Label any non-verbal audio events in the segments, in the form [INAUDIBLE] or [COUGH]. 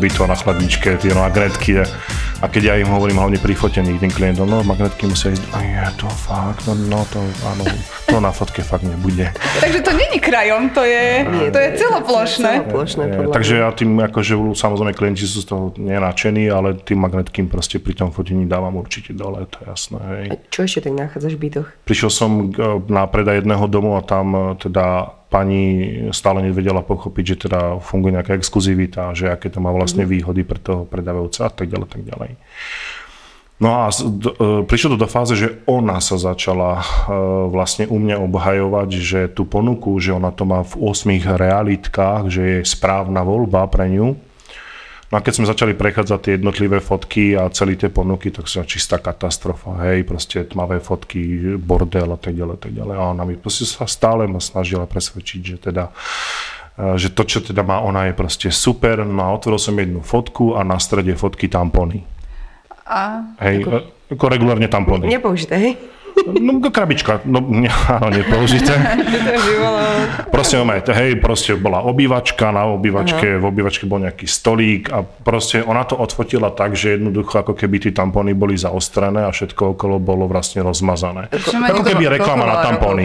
Prídeš do bytu a na chladničke tie magnetky a keď ja im hovorím hlavne pri fotení tým klientom, no magnetky musia ísť, a je to fakt, no, no to áno, to na fotke fakt nebude. Takže to není krajom, to je, Nie, to je celoplošné. celoplošné Je, takže ja tým akože samozrejme klienti sú z toho nenáčení, ale tým magnetky im proste pri tom fotení dávam určite dole, to je jasné. Hej. A čo ešte tak nachádzaš v bytoch? Prišiel som e, na predaj jedného domu a tam e, teda pani stále nevedela pochopiť, že teda funguje nejaká exkluzivita, že aké to má vlastne výhody pre toho predávajúca a tak ďalej, tak ďalej. No a e, prišlo to do fáze, že ona sa začala e, vlastne u mňa obhajovať, že tú ponuku, že ona to má v 8 realitkách, že je správna voľba pre ňu. No a keď sme začali prechádzať tie jednotlivé fotky a celé tie ponuky, tak sa čistá katastrofa, hej, proste tmavé fotky, bordel a tak ďalej, tak ďalej. A ona mi proste sa stále ma snažila presvedčiť, že teda e, že to, čo teda má ona, je proste super. No a otvoril som jednu fotku a na strede fotky tampony. A Hej, ako, ako regulárne tampony. Nepoužité, hej? No, krabička, no ne, [LAUGHS] áno, nepoužité. [LAUGHS] Proste, no, hej, proste bola obývačka, na obývačke, v obývačke bol nejaký stolík a proste ona to odfotila tak, že jednoducho ako keby tie tampóny boli zaostrené a všetko okolo bolo vlastne rozmazané. Máte Ako keby reklama na tampóny.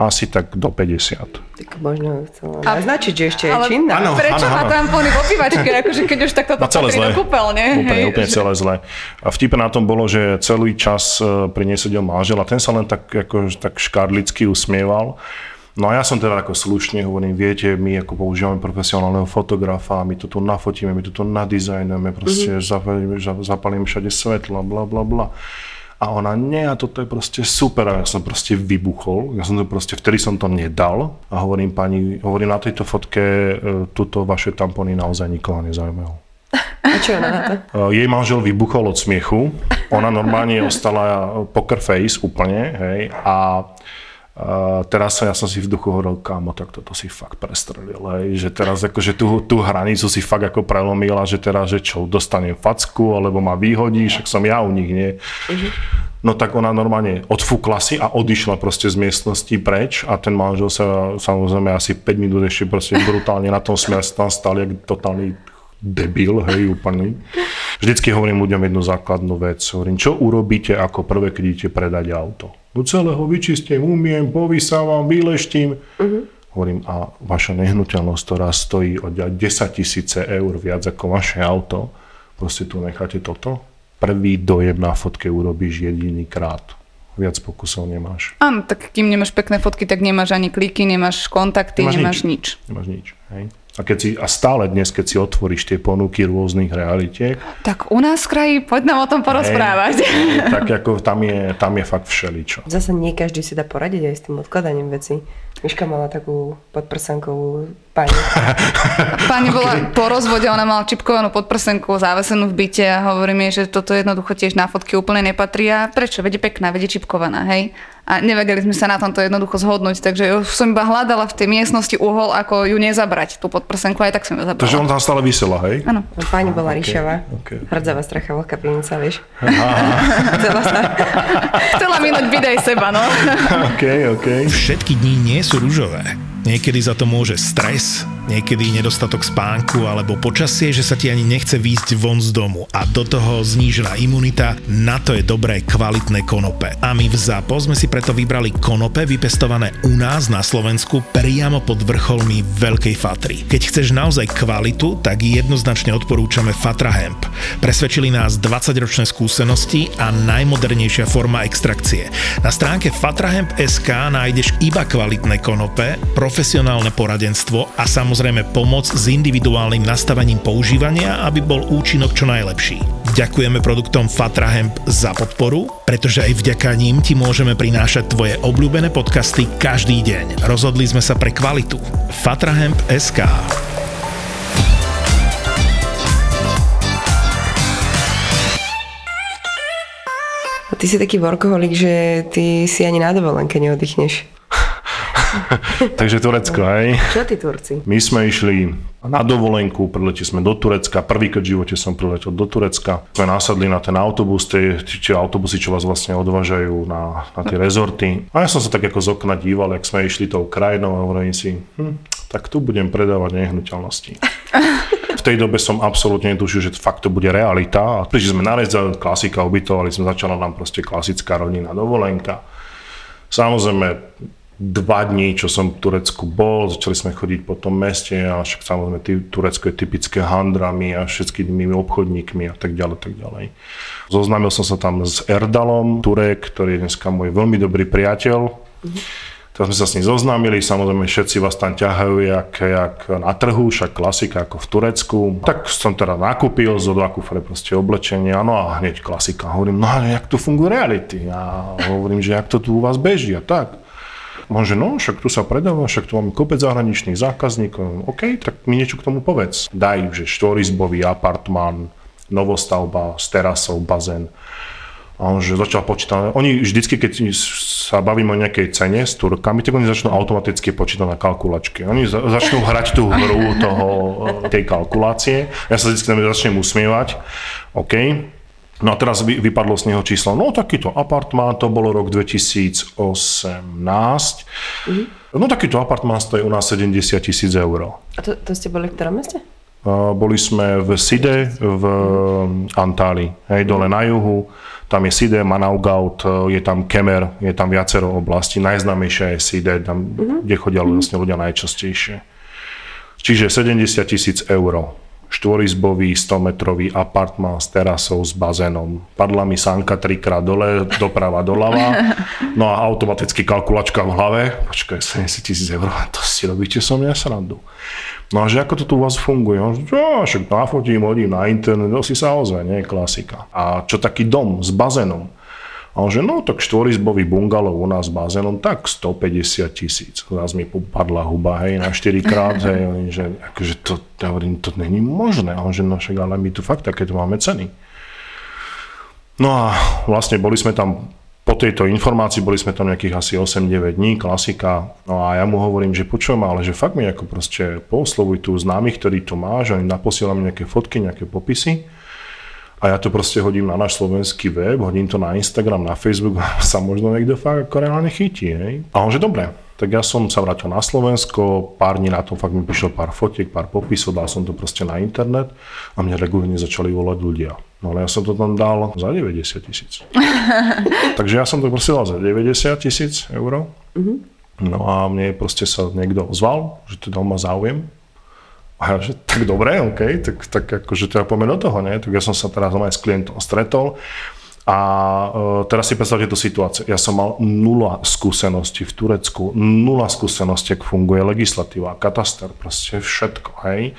Asi tak do 50. Tak možno chcela naznačiť, že ešte je Ale činná. Áno. prečo má tampóny v obývačke, [LAUGHS] akože keď už takto No celé patrí do kúpeľne. Úplne, hej, [LAUGHS] úplne že- celé zle. A vtipné na tom bolo, že celý čas e, pri nej sedel manžel a ten sa len tak, ako, tak škardlicky usmieval. No a ja som teda ako slušne hovorím, viete, my ako používame profesionálneho fotografa, my to tu nafotíme, my to tu nadizajnujeme, proste mm-hmm. zapalíme, za- zapalíme všade svetla, bla bla bla. A ona, nie, a toto je proste super. A ja som proste vybuchol. Ja som to proste, vtedy som to nedal. A hovorím pani, hovorím na tejto fotke, e, tuto vaše tampony naozaj nikoho nezaujímajú. A čo ona na to? Uh, Jej manžel vybuchol od smiechu. Ona normálne ostala poker face úplne, hej. A uh, teraz ja som si v duchu hovoril, kámo, tak toto si fakt prestrelil, hej. Že teraz akože tú, tú hranicu si fakt ako prelomila, že teraz, že čo, dostanem facku, alebo ma vyhodí, však som ja u nich, nie. No tak ona normálne odfúkla si a odišla proste z miestnosti preč a ten manžel sa samozrejme asi 5 minút ešte proste brutálne na tom smer tam stal, jak totálny debil, hej, úplný. Vždycky hovorím ľuďom jednu základnú vec. Hovorím, čo urobíte ako prvé, keď idete predať auto? No celého vyčistím, umiem, povysávam, vyleštím. Hovorím, a vaša nehnuteľnosť, ktorá stojí o 10 tisíce eur viac ako vaše auto, proste tu necháte toto? Prvý dojem na fotke urobíš jediný krát. Viac pokusov nemáš. Áno, tak kým nemáš pekné fotky, tak nemáš ani kliky, nemáš kontakty, Nemáš nemáš, nič. nič. Nemáš nič. Hej? A, keď si, a stále dnes, keď si otvoríš tie ponuky rôznych realitiek, Tak u nás v kraji, poď nám o tom porozprávať. tak ako tam je, tam je fakt všeličo. Zase nie každý si dá poradiť aj s tým odkladaním veci. Miška mala takú podprsankovú pani. [LAUGHS] Pani bola po rozvode, ona mala čipkovanú podprsenku, závesenú v byte a hovorí mi, že toto jednoducho tiež na fotky úplne nepatrí a prečo? Vede pekná, vede čipkovaná, hej? A nevedeli sme sa na tomto jednoducho zhodnúť, takže som iba hľadala v tej miestnosti uhol, ako ju nezabrať, tú podprsenku, aj tak som ju zabrala. Takže on tam stále vysela, hej? Áno. No, pani bola ríšava. ok. Hrdzavá stracha, veľká pivnica, vieš. [LAUGHS] Chcela sa... Chcela minúť bidej seba, no. [LAUGHS] OK, OK. Všetky dni nie sú ružové. Niekedy za to môže stres, です。Niekedy nedostatok spánku alebo počasie, že sa ti ani nechce výjsť von z domu a do toho znížená imunita, na to je dobré kvalitné konope. A my v ZAPO sme si preto vybrali konope vypestované u nás na Slovensku priamo pod vrcholmi Veľkej Fatry. Keď chceš naozaj kvalitu, tak jednoznačne odporúčame Fatra Hemp. Presvedčili nás 20-ročné skúsenosti a najmodernejšia forma extrakcie. Na stránke fatrahemp.sk nájdeš iba kvalitné konope, profesionálne poradenstvo a samozrejme pomoc s individuálnym nastavením používania, aby bol účinok čo najlepší. Ďakujeme produktom Fatra Hemp za podporu, pretože aj vďaka ním ti môžeme prinášať tvoje obľúbené podcasty každý deň. Rozhodli sme sa pre kvalitu. Fatra Hemp SK. A ty si taký workoholik, že ty si ani na dovolenke neoddychneš. [LAUGHS] Takže Turecko, hej. Čo ty Turci? My sme išli na dovolenku, prileteli sme do Turecka, prvýkrát v živote som priletel do Turecka. Sme nasadli na ten autobus, tie, tie autobusy, čo vás vlastne odvážajú na, na tie rezorty. A ja som sa tak ako z okna díval, jak sme išli tou krajinou a hovorím si, hm, tak tu budem predávať nehnuteľnosti. [LAUGHS] V tej dobe som absolútne netušil, že fakt to bude realita. A prišli sme na rezort, klasika, ubytovali sme, začala nám proste klasická rodinná dovolenka. Samozrejme, dva dní, čo som v Turecku bol, začali sme chodiť po tom meste a však samozrejme tý, Turecko je typické handrami a všetkými obchodníkmi a tak ďalej, tak ďalej. Zoznámil som sa tam s Erdalom, Turek, ktorý je dneska môj veľmi dobrý priateľ. Mm-hmm. Tak sme sa s ním zoznámili, samozrejme všetci vás tam ťahajú jak, jak na trhu, však klasika ako v Turecku. Tak som teda nakúpil zo dva kufre proste oblečenie, no a hneď klasika. Hovorím, no a jak tu fungujú reality? A hovorím, že jak to tu u vás beží a tak. On že no, však tu sa predáva, však tu máme kopec zahraničných zákazníkov. OK, tak mi niečo k tomu povedz. Daj, že štvorizbový apartmán, novostavba s terasou, bazén. A on že začal počítať. Oni vždycky, keď sa bavíme o nejakej cene s Turkami, tak oni začnú automaticky počítať na kalkulačke. Oni začnú hrať tú hru toho, tej kalkulácie. Ja sa vždycky začnem usmievať. OK, No a teraz vy, vypadlo z neho číslo, no takýto apartmán, to bolo rok 2018. Mm-hmm. No takýto apartmán stojí u nás 70 tisíc eur. A to, to ste boli v ktorom meste? Uh, boli sme v Side, v Antáli, hej, dole na juhu. Tam je Side, Manaugaut, je tam Kemer, je tam viacero oblastí. Najznámejšia je Side, tam, mm-hmm. kde chodia vlastne ľudia najčastejšie. Čiže 70 tisíc eur štvorizbový 100-metrový apartmán s terasou s bazénom. Padla mi sánka trikrát dole, doprava, doľava, no a automaticky kalkulačka v hlave, počkaj, 70 tisíc eur, to si robíte so mňa srandu. No a že ako to tu u vás funguje? On, že, však nafotím, hodím na internet, to si sa ozve, nie, klasika. A čo taký dom s bazénom? A on že, no tak štvorizbový bungalov u nás s bazénom, tak 150 tisíc. Zás mi padla huba, hej, na 4 krát, hej, [LAUGHS] že akože to, ja hovorím, to není možné. A on že, no však, ale my tu fakt takéto máme ceny. No a vlastne boli sme tam po tejto informácii boli sme tam nejakých asi 8-9 dní, klasika. No a ja mu hovorím, že počujem, ale že fakt mi ako proste pooslovuj tu známych, ktorí tu máš, oni naposielam nejaké fotky, nejaké popisy a ja to proste hodím na náš slovenský web, hodím to na Instagram, na Facebook a [LAUGHS] sa možno niekto fakt ako reálne chytí. Hej? A on že dobre, tak ja som sa vrátil na Slovensko, pár dní na tom fakt mi prišlo pár fotiek, pár popisov, dal som to proste na internet a mňa regulárne začali volať ľudia. No ale ja som to tam dal za 90 tisíc. [LAUGHS] Takže ja som to proste dal za 90 tisíc eur. Mm-hmm. No a mne proste sa niekto ozval, že teda má záujem a ja, že tak dobre, OK, tak, tak akože teda poďme do toho, nie? Tak ja som sa teraz s klientom stretol a uh, teraz si predstavte tú situáciu. Ja som mal nula skúseností v Turecku, nula skúseností, ako funguje legislatíva, kataster, proste všetko, hej.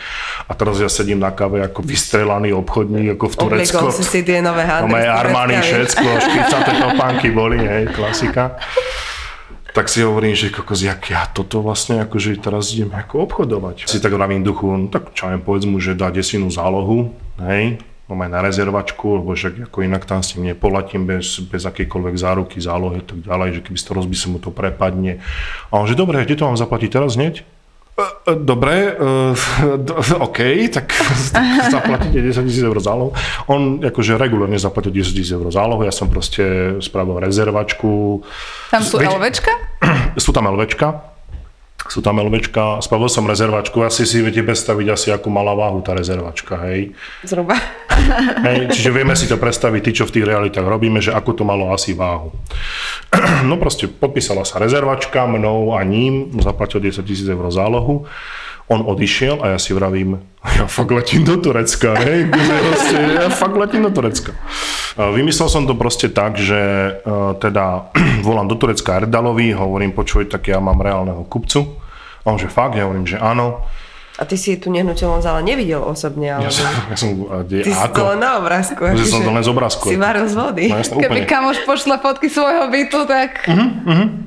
A teraz ja sedím na káve ako vystrelaný obchodník, ako v Turecku. Obligol si si tie nové handry. No, Armani, všetko, špicaté topánky boli, hej, klasika [LAUGHS] tak si hovorím, že kokos, jak ja toto vlastne akože teraz idem ako obchodovať. Si tak vravím duchu, no tak čo viem, povedz mu, že dá desinu zálohu, hej, mám aj na rezervačku, lebo však ako inak tam si nepolatím bez, bez akejkoľvek záruky, zálohy a tak ďalej, že keby to rozbí, sa mu to prepadne. A on, že dobre, kde to mám zaplatiť teraz hneď? E, e, dobre, [LAUGHS] uh, OK, tak [LAUGHS] zaplatíte 10 tisíc eur zálohu. On akože regulárne zaplatil 10 tisíc eur zálohu, ja som proste spravil rezervačku. Tam sú Veď, LVčka? [CLEARS THROAT] Sú tam LVčka, sú tam LVčka, spravil som rezervačku, asi si viete predstaviť asi akú mala váhu tá rezervačka, hej. Zhruba. [LAUGHS] Hej, čiže [LAUGHS] vieme si to predstaviť, tí, čo v tých realitách robíme, že ako to malo asi váhu. [CLEARS THROAT] No proste podpísala sa rezervačka mnou a ním, zaplatil 10 tisíc eur zálohu on odišiel a ja si vravím, [LAUGHS] ja fakt letím do Turecka, hej, ja fakt letím do Turecka. Vymyslel som to proste tak, že e, teda [CLEARS THROAT] volám do Turecka Erdalovi, hovorím, počuj, tak ja mám reálneho kupcu. A on že fakt, ja hovorím, že áno. A ty si tú nehnuteľnosť ale nevidel osobne, ale... Ja som, ja som a kde, Ty si ako? to len na obrázku. Že som to len z obrázku. Si varil z vody. No jasne, Keby úplne. kamoš pošle fotky svojho bytu, tak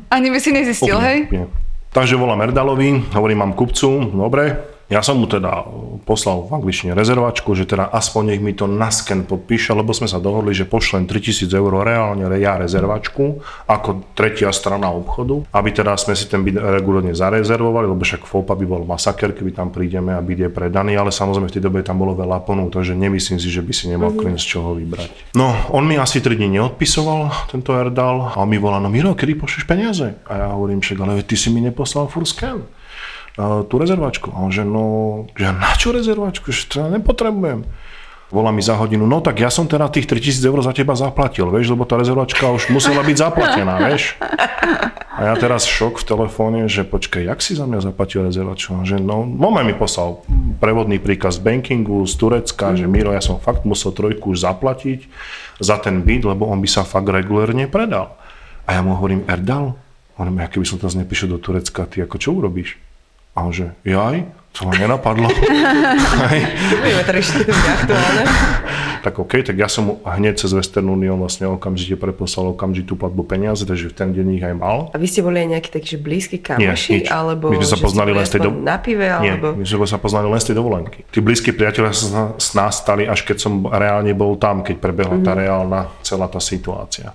ani by si nezistil, Úplne, hej? úplne. Takže volám Erdalovi, hovorím, mám kupcu, dobre, ja som mu teda poslal v angličtine rezervačku, že teda aspoň nech mi to na sken podpíše, lebo sme sa dohodli, že pošlem 3000 eur reálne ja rezervačku ako tretia strana obchodu, aby teda sme si ten byt regulárne zarezervovali, lebo však FOPA by bol masaker, keby tam prídeme a byt je predaný, ale samozrejme v tej dobe tam bolo veľa ponúk, takže nemyslím si, že by si nemal klient z čoho vybrať. No, on mi asi 3 dní neodpisoval, tento Erdal, a on mi volá, no Miro, kedy pošleš peniaze? A ja hovorím, však, ale ty si mi neposlal furt a tú rezervačku. A on že no, že na čo rezervačku, že to ja nepotrebujem. Volá mi za hodinu, no tak ja som teda tých 3000 eur za teba zaplatil, vieš, lebo tá rezervačka už musela byť zaplatená, [LAUGHS] vieš. A ja teraz šok v telefóne, že počkaj, jak si za mňa zaplatil rezervačku? A Že no, moment mi poslal prevodný príkaz z bankingu z Turecka, že Miro, ja som fakt musel trojku už zaplatiť za ten byt, lebo on by sa fakt regulérne predal. A ja mu hovorím, Erdal, hovorím, ja keby som teraz nepíšel do Turecka, ty ako čo urobíš? A že, jaj, to ma nenapadlo. Budeme to riešiť, keď to bude aktuálne. tak OK, tak ja som hneď cez Western Union vlastne okamžite preposlal okamžitú platbu peniaze, takže v ten deň ich aj mal. A vy ste boli aj nejakí takí, že blízki Nie, kamoši? nič. alebo My sme sa poznali len z tej do- Na pive, Nie, alebo... my sme sa poznali len z tej dovolenky. Tí blízki priatelia sa s nás stali, až keď som reálne bol tam, keď prebehla tá reálna celá tá situácia.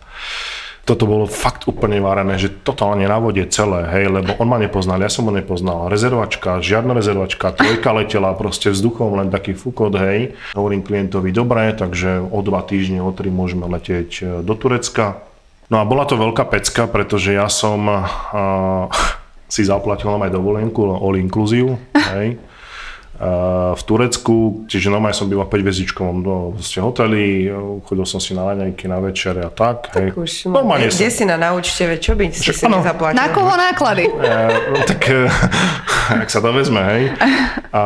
Toto bolo fakt úplne varené, že totálne na vode celé, hej, lebo on ma nepoznal, ja som ho nepoznal. Rezervačka, žiadna rezervačka, trojka letela proste vzduchom, len taký fukot, hej. Hovorím klientovi, dobre, takže o dva týždne, o tri môžeme letieť e, do Turecka. No a bola to veľká pecka, pretože ja som uh, [LAUGHS] si zaplatil nám aj dovolenku, all inclusive, hej v Turecku, čiže normálne som býval v 5 hviezdičkovom no, proste hoteli, chodil som si na raňajky, na večere a tak. hej. Tak už, normálne kde som. si na naučteve, čo by si Však si nezaplatil? Na koho náklady? Eh, no, tak, eh, [LAUGHS] ak sa to vezme, hej. A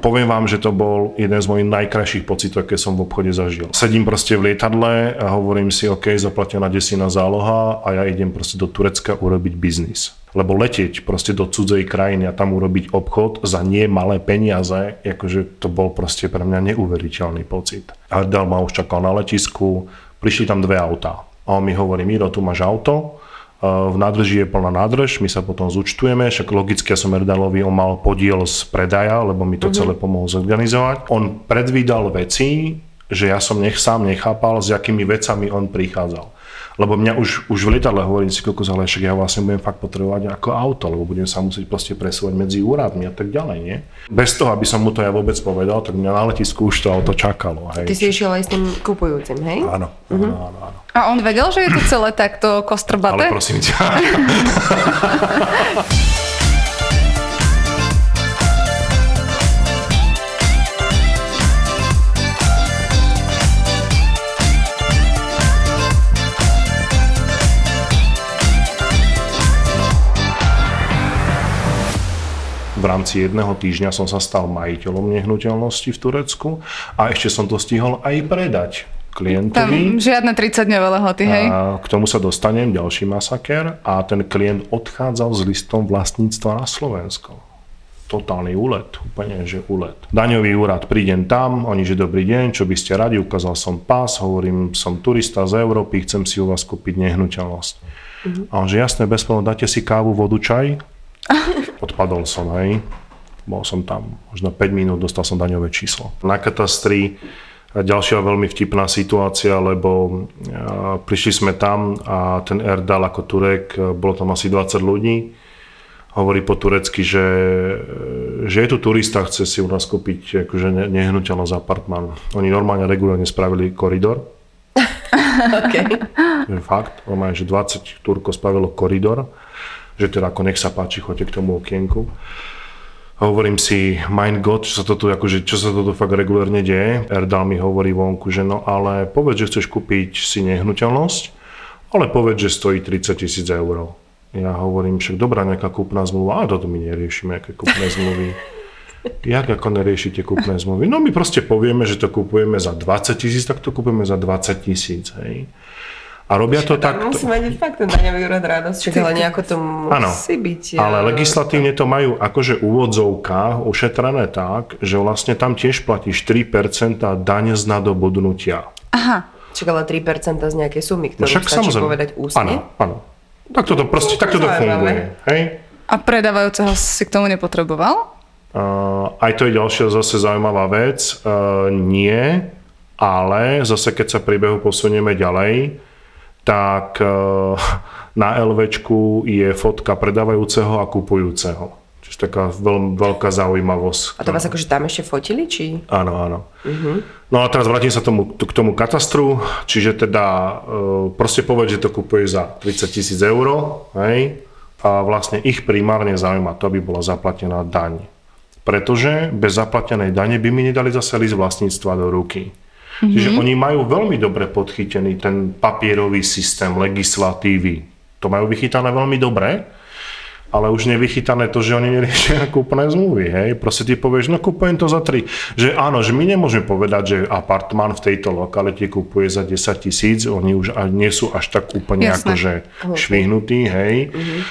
poviem vám, že to bol jeden z mojich najkrajších pocitov, aké som v obchode zažil. Sedím proste v lietadle a hovorím si, OK, zaplatená desina záloha a ja idem proste do Turecka urobiť biznis. Lebo letieť proste do cudzej krajiny a tam urobiť obchod za nie malé peniaze, akože to bol proste pre mňa neuveriteľný pocit. Ardal ma už čakal na letisku, prišli tam dve autá. A on mi hovorí, Miro, tu máš auto, v nádrži je plná nádrž, my sa potom zúčtujeme, však logicky ja som Erdalovi, on mal podiel z predaja, lebo mi to celé pomohol zorganizovať. On predvídal veci, že ja som nech sám nechápal, s akými vecami on prichádzal. Lebo mňa už, už v lietadle hovorím si kokos, ale však ja vlastne budem fakt potrebovať ako auto, lebo budem sa musieť proste presúvať medzi úradmi a tak ďalej, nie? Bez toho, aby som mu to ja vôbec povedal, tak mňa na letisku už to auto čakalo. Hej. Ty si išiel aj s tým kupujúcim, hej? Áno, áno, áno, áno. A on vedel, že je to celé takto kostrbaté? Ale prosím ťa. [LAUGHS] V rámci jedného týždňa som sa stal majiteľom nehnuteľnosti v Turecku a ešte som to stihol aj predať Tam klientovi. žiadne 30-dňové lehoty, hej? A k tomu sa dostanem, ďalší masaker a ten klient odchádzal s listom vlastníctva na Slovensko. Totálny úlet, úplne, že úlet. Daňový úrad, prídem tam, oni, že dobrý deň, čo by ste radi, ukázal som pás, hovorím, som turista z Európy, chcem si u vás kúpiť nehnuteľnosť. A on, že jasné, bez problémov, dáte si kávu, vodu, čaj? [LAUGHS] Odpadol som, hej. Bol som tam možno 5 minút, dostal som daňové číslo. Na katastri ďalšia veľmi vtipná situácia, lebo a, prišli sme tam a ten Erdal ako Turek, a, bolo tam asi 20 ľudí, hovorí po turecky, že, že je tu turista, chce si u nás kúpiť akože ne- nehnuteľnosť apartman. Oni normálne regulárne spravili koridor, [LAUGHS] Okay. fakt, normálne, že 20 Turko spravilo koridor, že teda ako nech sa páči, choďte k tomu okienku. A hovorím si, mein Gott, čo sa to tu, akože, čo sa to tu fakt regulárne deje. Erdal mi hovorí vonku, že no ale povedz, že chceš kúpiť si nehnuteľnosť, ale povedz, že stojí 30 tisíc eur. Ja hovorím, však dobrá nejaká kúpna zmluva, a toto my neriešime, aké kúpne zmluvy. [LAUGHS] Jak ako neriešite kúpne zmluvy? No my proste povieme, že to kupujeme za 20 tisíc, tak to kupujeme za 20 tisíc, hej. A robia to tak... Musí mať fakt ten daňový úrad radosť, čak, ale nejako to musí byť. ale legislatívne to majú akože úvodzovkách ošetrené tak, že vlastne tam tiež platíš 3% daň z nadobudnutia. Aha. Čak ale 3% z nejakej sumy, No ktorú však stačí samozrejme. povedať ústne. Áno, áno. Tak toto proste, to tak toto funguje. Hej? A predávajúceho si k tomu nepotreboval? Uh, aj to je ďalšia zase zaujímavá vec. Uh, nie, ale zase keď sa príbehu posunieme ďalej, tak uh, na LVčku je fotka predávajúceho a kupujúceho. Čiže taká veľmi veľká zaujímavosť. A to vás akože tam ešte fotili, či? Áno, áno. No a teraz vrátim sa tomu, k tomu katastru, čiže teda e, proste povedz, že to kupuje za 30 tisíc eur, hej, a vlastne ich primárne zaujíma to, aby bola zaplatená daň. Pretože bez zaplatenej dane by mi nedali zase list vlastníctva do ruky. Čiže oni majú veľmi dobre podchytený ten papierový systém legislatívy. To majú vychytané veľmi dobre, ale už nevychytané to, že oni neriešia [LAUGHS] kúpne zmluvy, hej. Proste ty povieš, no kúpujem to za 3. Že áno, že my nemôžeme povedať, že apartmán v tejto lokalite kúpuje za 10 tisíc, oni už nie sú až tak úplne Jasné. akože švihnutí, hej.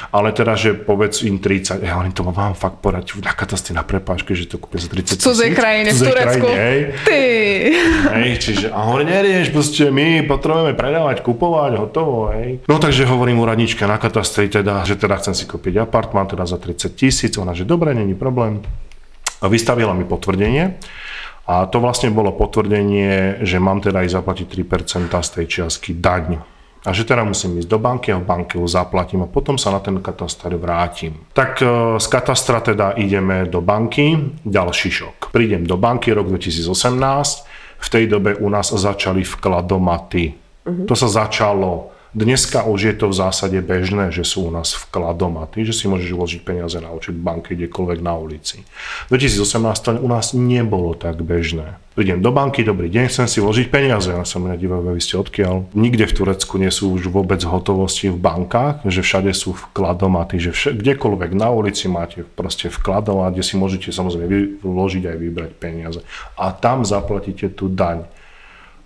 Ale teda, že povedz im 30, ja hovorím, to mám fakt porať na katastri na prepážke, že to kúpim za 30 V cudzej tisíc. krajine, v Turecku. krajine, hej. Ty. Hej, čiže a hovorí, nerieš, proste my potrebujeme predávať, kupovať, hotovo, hej. No takže hovorím úradničke na katastri teda, že teda chcem si kúpiť apartmán teda za 30 tisíc, ona, že dobre, není problém. A vystavila mi potvrdenie a to vlastne bolo potvrdenie, že mám teda aj zaplatiť 3% z tej čiastky daň. A že teda musím ísť do banky a v banke ju zaplatím a potom sa na ten kataster vrátim. Tak e, z katastra teda ideme do banky, ďalší šok. Prídem do banky rok 2018, v tej dobe u nás začali vkladomaty. To sa začalo Dneska už je to v zásade bežné, že sú u nás vkladomaty, že si môžeš vložiť peniaze na účet v banke kdekoľvek na ulici. V 2018 to u nás nebolo tak bežné. Prídem do banky, dobrý deň, chcem si vložiť peniaze. Ja sa mňa dívajú, vy ste odkiaľ. Nikde v Turecku nie sú už vôbec hotovosti v bankách, že všade sú vkladomaty, že vše, kdekoľvek na ulici máte proste vkladomat, kde si môžete samozrejme vložiť aj vybrať peniaze. A tam zaplatíte tú daň.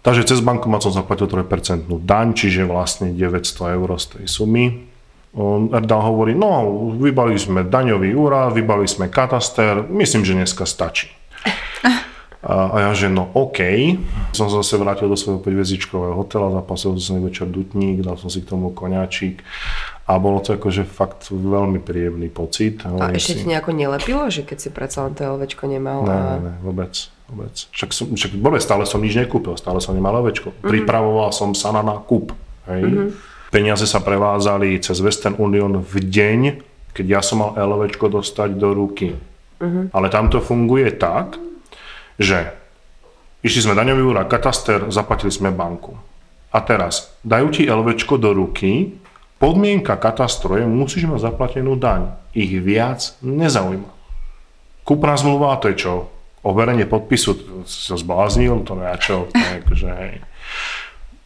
Takže cez bankomat som zaplatil 3% daň, čiže vlastne 900 eur z tej sumy. On, Erdal hovorí, no, vybali sme daňový úrad, vybali sme kataster, myslím, že dneska stačí. [LAUGHS] A, a ja, že no OK, som sa zase vrátil do svojho 5 hotela, zapasil som si večer dutník, dal som si k tomu koňačík a bolo to akože fakt veľmi príjemný pocit. A ešte ti nejako nelepilo, že keď si predsa len to LVčko nemal Ne, ne, ne, vôbec, vôbec. Však, som, však vôbec stále som nič nekúpil, stále som nemal levečko. Mm-hmm. Pripravoval som sa na nákup. Hej. Mm-hmm. Peniaze sa prevádzali cez Western Union v deň, keď ja som mal LVčko dostať do ruky. Mm-hmm. Ale tam to funguje tak, že išli sme daňový úrad, kataster, zaplatili sme banku. A teraz, dajú ti LVčko do ruky, podmienka katastru je, musíš mať zaplatenú daň. Ich viac nezaujíma. Kúpna zmluva, to je čo? Overenie podpisu, si sa zbláznil, to ja čo, to je akože, hej.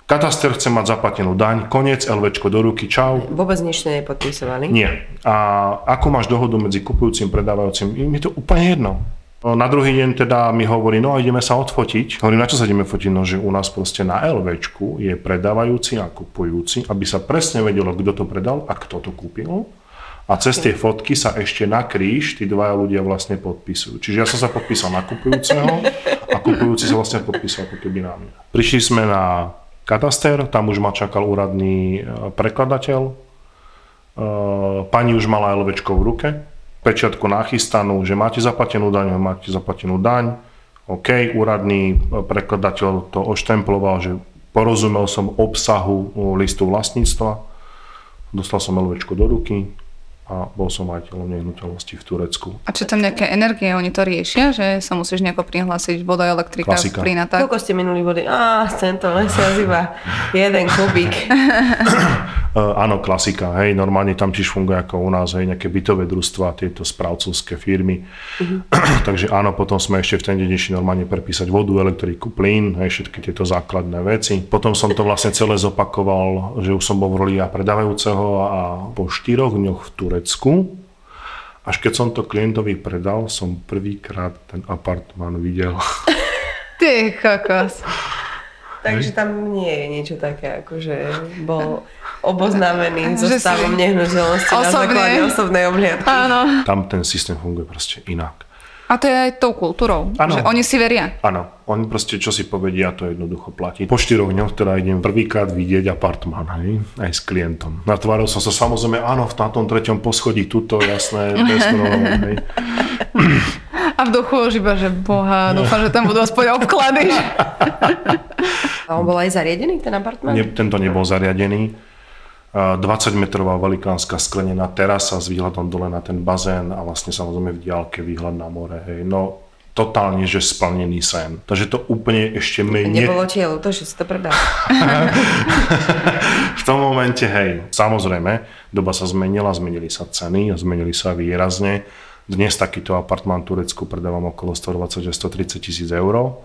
Kataster chce mať zaplatenú daň, koniec, LVčko do ruky, čau. Vôbec nič ste nepodpísovali? Nie. A ako máš dohodu medzi kupujúcim predávajúcim, im je to úplne jedno. Na druhý deň teda mi hovorí, no a ideme sa odfotiť. Hovorím, na čo sa ideme fotiť? No, že u nás proste na LVčku je predávajúci a kupujúci, aby sa presne vedelo, kto to predal a kto to kúpil. A cez tie fotky sa ešte na kríž tí dvaja ľudia vlastne podpisujú. Čiže ja som sa podpísal na kupujúceho a kupujúci sa vlastne podpísal ako keby na mňa. Prišli sme na kataster, tam už ma čakal úradný e, prekladateľ. E, Pani už mala LVčko v ruke, pečiatku nachystanú, že máte zaplatenú daň, máte zaplatenú daň. OK, úradný e, prekladateľ to oštemploval, že porozumel som obsahu e, listu vlastníctva, dostal som LVčko do ruky a bol som majiteľom nehnuteľnosti v Turecku. A čo tam nejaké energie, oni to riešia, že sa musíš nejako prihlásiť, voda, elektrika, Klasika. plyn a tak? Koľko ste minuli vody? Á, tento mesiac iba jeden kubík. [COUGHS] Uh, áno, klasika, hej, normálne tam tiež funguje ako u nás, hej, nejaké bytové družstva, tieto správcovské firmy. [CLEARS THROAT] Takže áno, potom sme ešte v ten deň išli normálne prepísať vodu, elektriku, plyn, hej, všetky tieto základné veci. Potom som to vlastne celé zopakoval, že už som bol v roli ja predávajúceho a po štyroch dňoch v Turecku, až keď som to klientovi predal, som prvýkrát ten apartmán videl. [LAUGHS] Ty kokos. Takže tam nie je niečo také, ako že bol oboznámený so Že si- stavom nehnuteľnosti na základe osobnej obhliadky. Áno. Tam ten systém funguje proste inak. A to je aj tou kultúrou, Áno. že oni si veria. Áno, oni proste čo si povedia, to jednoducho platí. Po štyroch dňoch teda idem prvýkrát vidieť apartman, hej, aj s klientom. Natváril som sa samozrejme, áno, v na tom treťom poschodí, tuto, jasné, bez problémov, hej. A v duchu už iba, že boha, dúfam, že tam budú aspoň obklady. A on bol aj zariadený, ten apartman? Ne, tento nebol zariadený. A 20 metrová velikánska sklenená terasa s výhľadom dole na ten bazén a vlastne samozrejme v diálke výhľad na more. Hej. No totálne, že splnený sen. Takže to úplne ešte menej... Nebolo ti ľúto, že si to predal. [LAUGHS] V tom momente, hej, samozrejme, doba sa zmenila, zmenili sa ceny a zmenili sa výrazne. Dnes takýto apartmán v Turecku predávam okolo 120 až 130 tisíc eur,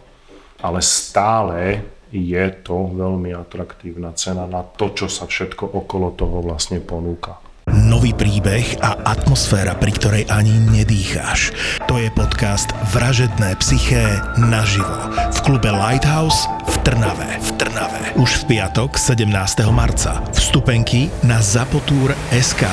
ale stále je to veľmi atraktívna cena na to, čo sa všetko okolo toho vlastne ponúka. Nový príbeh a atmosféra, pri ktorej ani nedýcháš. To je podcast Vražedné psyché naživo v klube Lighthouse v Trnave. V Trnave. Už v piatok 17. marca. Vstupenky na Zapotur.sk.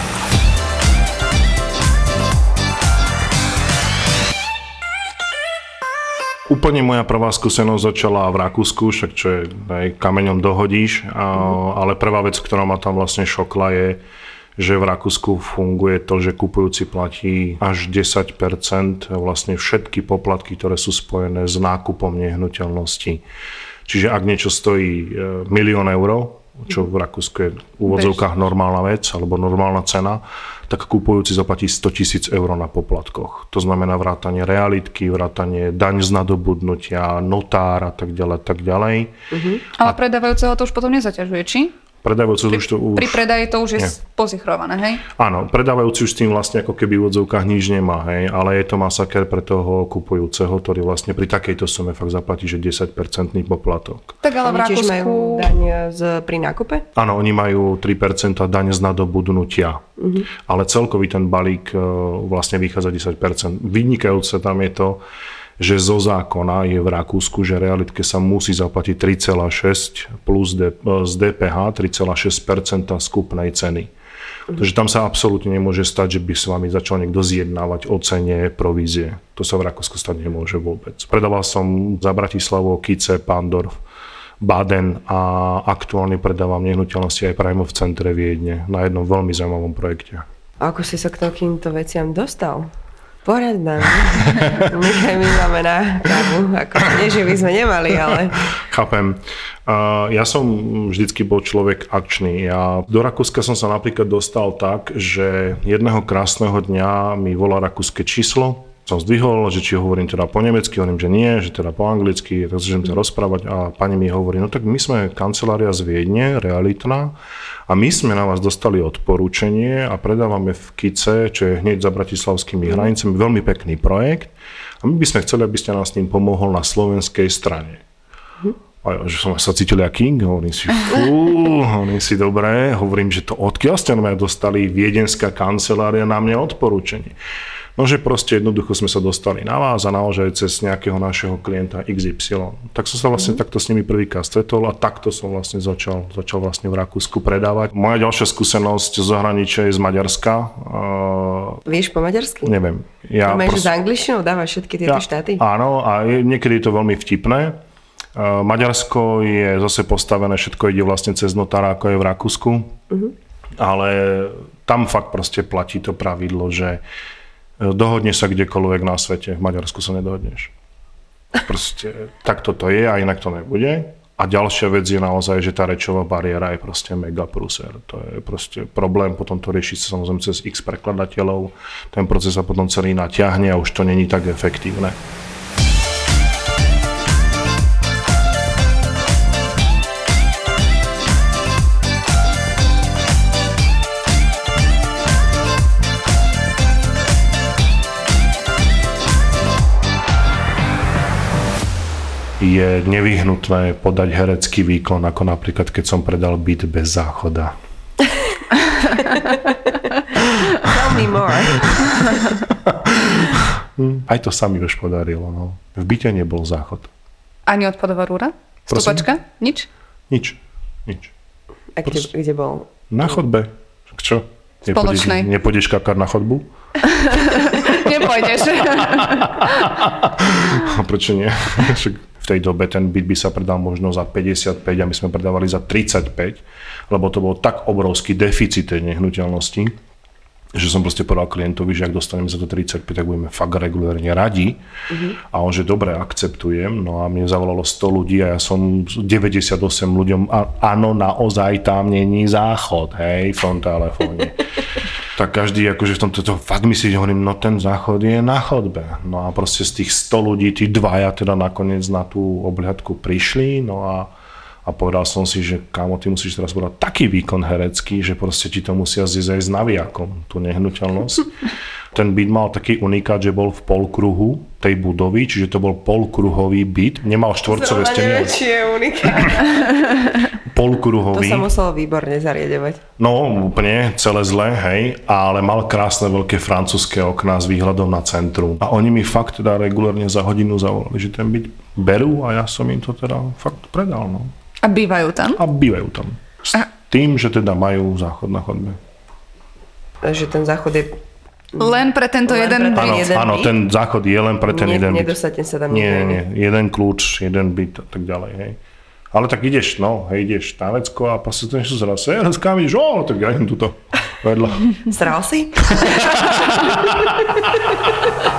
Úplne moja prvá skúsenosť začala v Rakúsku, však čo je, aj kameňom dohodíš, a, ale prvá vec, ktorá ma tam vlastne šokla je, že v Rakúsku funguje to, že kupujúci platí až 10% vlastne všetky poplatky, ktoré sú spojené s nákupom nehnuteľností. Čiže ak niečo stojí e, milión eur, čo v Rakúsku je v úvodzovkách normálna vec alebo normálna cena, tak kupujúci zaplatí 100 tisíc eur na poplatkoch. To znamená vrátanie realitky, vrátanie daň z nadobudnutia, notár a tak ďalej, tak ďalej. Ale predávajúceho to už potom nezaťažuje, či? Predávajúci už to už... Pri predaji to už je Nie. pozichrované, hej? Áno, predávajúci už s tým vlastne ako keby v odzovkách nič nemá, hej, ale je to masaker pre toho kupujúceho, ktorý vlastne pri takejto sume fakt zaplatí, že 10% poplatok. Tak ale v Rakúsku... majú daň z, pri nákupe? Áno, oni majú 3% daň z nadobudnutia, ale celkový ten balík e, vlastne vychádza 10%. Vynikajúce tam je to, že zo zákona je v Rakúsku, že realitke sa musí zaplatiť 3,6 plus D, e, z DPH 3,6% skupnej ceny. Takže tam sa absolútne nemôže stať, že by s vami začal niekto zjednávať o cene provízie. To sa v Rakúsku stať nemôže vôbec. Predával som za Bratislavu Kice, Pandorf, Baden a aktuálne predávam nehnuteľnosti aj priamo v centre Viedne na jednom veľmi zaujímavom projekte. A ako si sa k takýmto veciam dostal? Porad nám. Nechaj mi máme na kávu. Ako, nie, že by sme nemali, ale... Chápem. Ja som vždycky bol človek akčný. Ja do Rakúska som sa napríklad dostal tak, že jedného krásneho dňa mi volá rakúske číslo, som zdvihol, že či hovorím teda po nemecky, hovorím, že nie, že teda po anglicky, tak začnem sa rozprávať a pani mi hovorí, no tak my sme kancelária z Viedne, realitná, a my sme na vás dostali odporúčanie a predávame v Kice, čo je hneď za bratislavskými hranicami, veľmi pekný projekt a my by sme chceli, aby ste nás s ním pomohol na slovenskej strane. A ja, že som sa cítil jak king, hovorím si, fú, [LAUGHS] hovorím si, dobré, hovorím, že to odkiaľ ste mňa dostali viedenská kancelária na mňa odporúčanie. No, že proste jednoducho sme sa dostali na vás a naozaj cez nejakého našeho klienta XY. Tak som sa vlastne takto s nimi prvýkrát stretol a takto som vlastne začal, začal vlastne v Rakúsku predávať. Moja ďalšia skúsenosť z zahraničia je z Maďarska. Uh, Vieš po maďarsky? neviem. Ja Ja Máš proste- z angličtinou, dávaš všetky tieto štáty? Áno, a je, niekedy je to veľmi vtipné. Uh, Maďarsko je zase postavené, všetko ide vlastne cez notára, ako je v Rakúsku. Ale tam fakt proste platí to pravidlo, že dohodneš sa kdekoľvek na svete, v Maďarsku sa nedohodneš. Proste takto to je a inak to nebude. A ďalšia vec je naozaj, že tá rečová bariéra je proste mega pruser. To je proste problém, potom to rieši sa samozrejme cez x prekladateľov. Ten proces sa potom celý natiahne a už to není tak efektívne. Je nevyhnutné podať herecký výkon, ako napríklad keď som predal byt bez záchoda. [LAUGHS] Tell me more. [LAUGHS] Aj to sa mi už podarilo. No. V byte nebol záchod. Ani odpadová rúra? Prosím? Stupačka? Nič? Nič. Nič. A kde, kde bol? Na chodbe. Čo? Nepôjdeš, Spoločnej. nepôjdeš kakať na chodbu? [LAUGHS] Nepôjdeš. Prečo nie? Tej dobe ten byt by sa predal možno za 55 a my sme predávali za 35, lebo to bol tak obrovský deficit tej nehnuteľnosti, že som proste povedal klientovi, že ak dostaneme za to 35, tak budeme fakt regulárne radi. A on, že dobre, akceptujem. No a mne zavolalo 100 ľudí a ja som 98 ľuďom, a, áno, naozaj tam není záchod, hej, v tom telefóne. [LAUGHS] tak každý akože v tomto to fakt myslí, hovorím, no ten záchod je na chodbe. No a proste z tých 100 ľudí, tí dvaja teda nakoniec na tú obhľadku prišli, no a a povedal som si, že kámo, ty musíš teraz podať taký výkon herecký, že proste ti to musia zísť aj s naviakom, tú nehnuteľnosť. [LAUGHS] Ten byt mal taký unikát, že bol v polkruhu tej budovy, čiže to bol polkruhový byt, nemal štvorcové steny, ale [LAUGHS] unikát. To polkruhový. sa muselo výborne zariadovať. No, úplne, celé zle, hej, ale mal krásne veľké francúzske okná s výhľadom na centrum. A oni mi fakt teda regulárne za hodinu zavolali, že ten byt berú a ja som im to teda fakt predal, no. A bývajú tam? A bývajú tam. S tým, že teda majú záchod na chodbe. Že ten záchod je... Len pre tento Len jeden pre ten Áno, byt. jeden áno, byt? ten záchod je len pre ten Ne- jeden byt. Nedostane sa tam Nie, nie, jeden kľúč, jeden byt a tak ďalej, hej. Ale tak ideš, no, hej, ideš na vecko a sa to niečo zraz, hej, kam ideš, o, tak ja idem tuto vedľa. Sral si? [LAUGHS]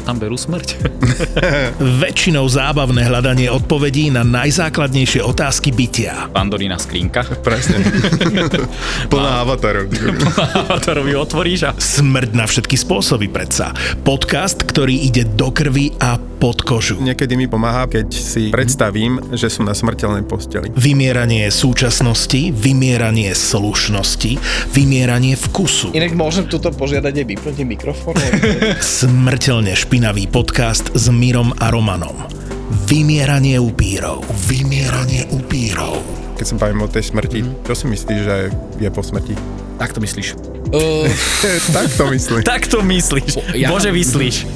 tam berú smrť? [LAUGHS] Väčšinou zábavné hľadanie odpovedí na najzákladnejšie otázky bytia. Pandorína skrinka. Presne. [LAUGHS] [LAUGHS] Plná avatarov. Ktorú ju otvoríš a... Smrť na všetky spôsoby predsa. Podcast, ktorý ide do krvi a pod kožu. Niekedy mi pomáha, keď si predstavím, že som na smrteľnej posteli. Vymieranie súčasnosti, vymieranie slušnosti, vymieranie vkusu. Inak môžem tuto požiadať aj vypnutím mikrofónu? [LAUGHS] Smrteľne špinavý podcast s Mirom a Romanom. Vymieranie upírov. Vymieranie upírov. Keď sa bavím o tej smrti, čo si myslíš, že je po smrti? Tak to myslíš. uh, tak to myslím. Tak to myslíš. Ja- Bože, myslíš.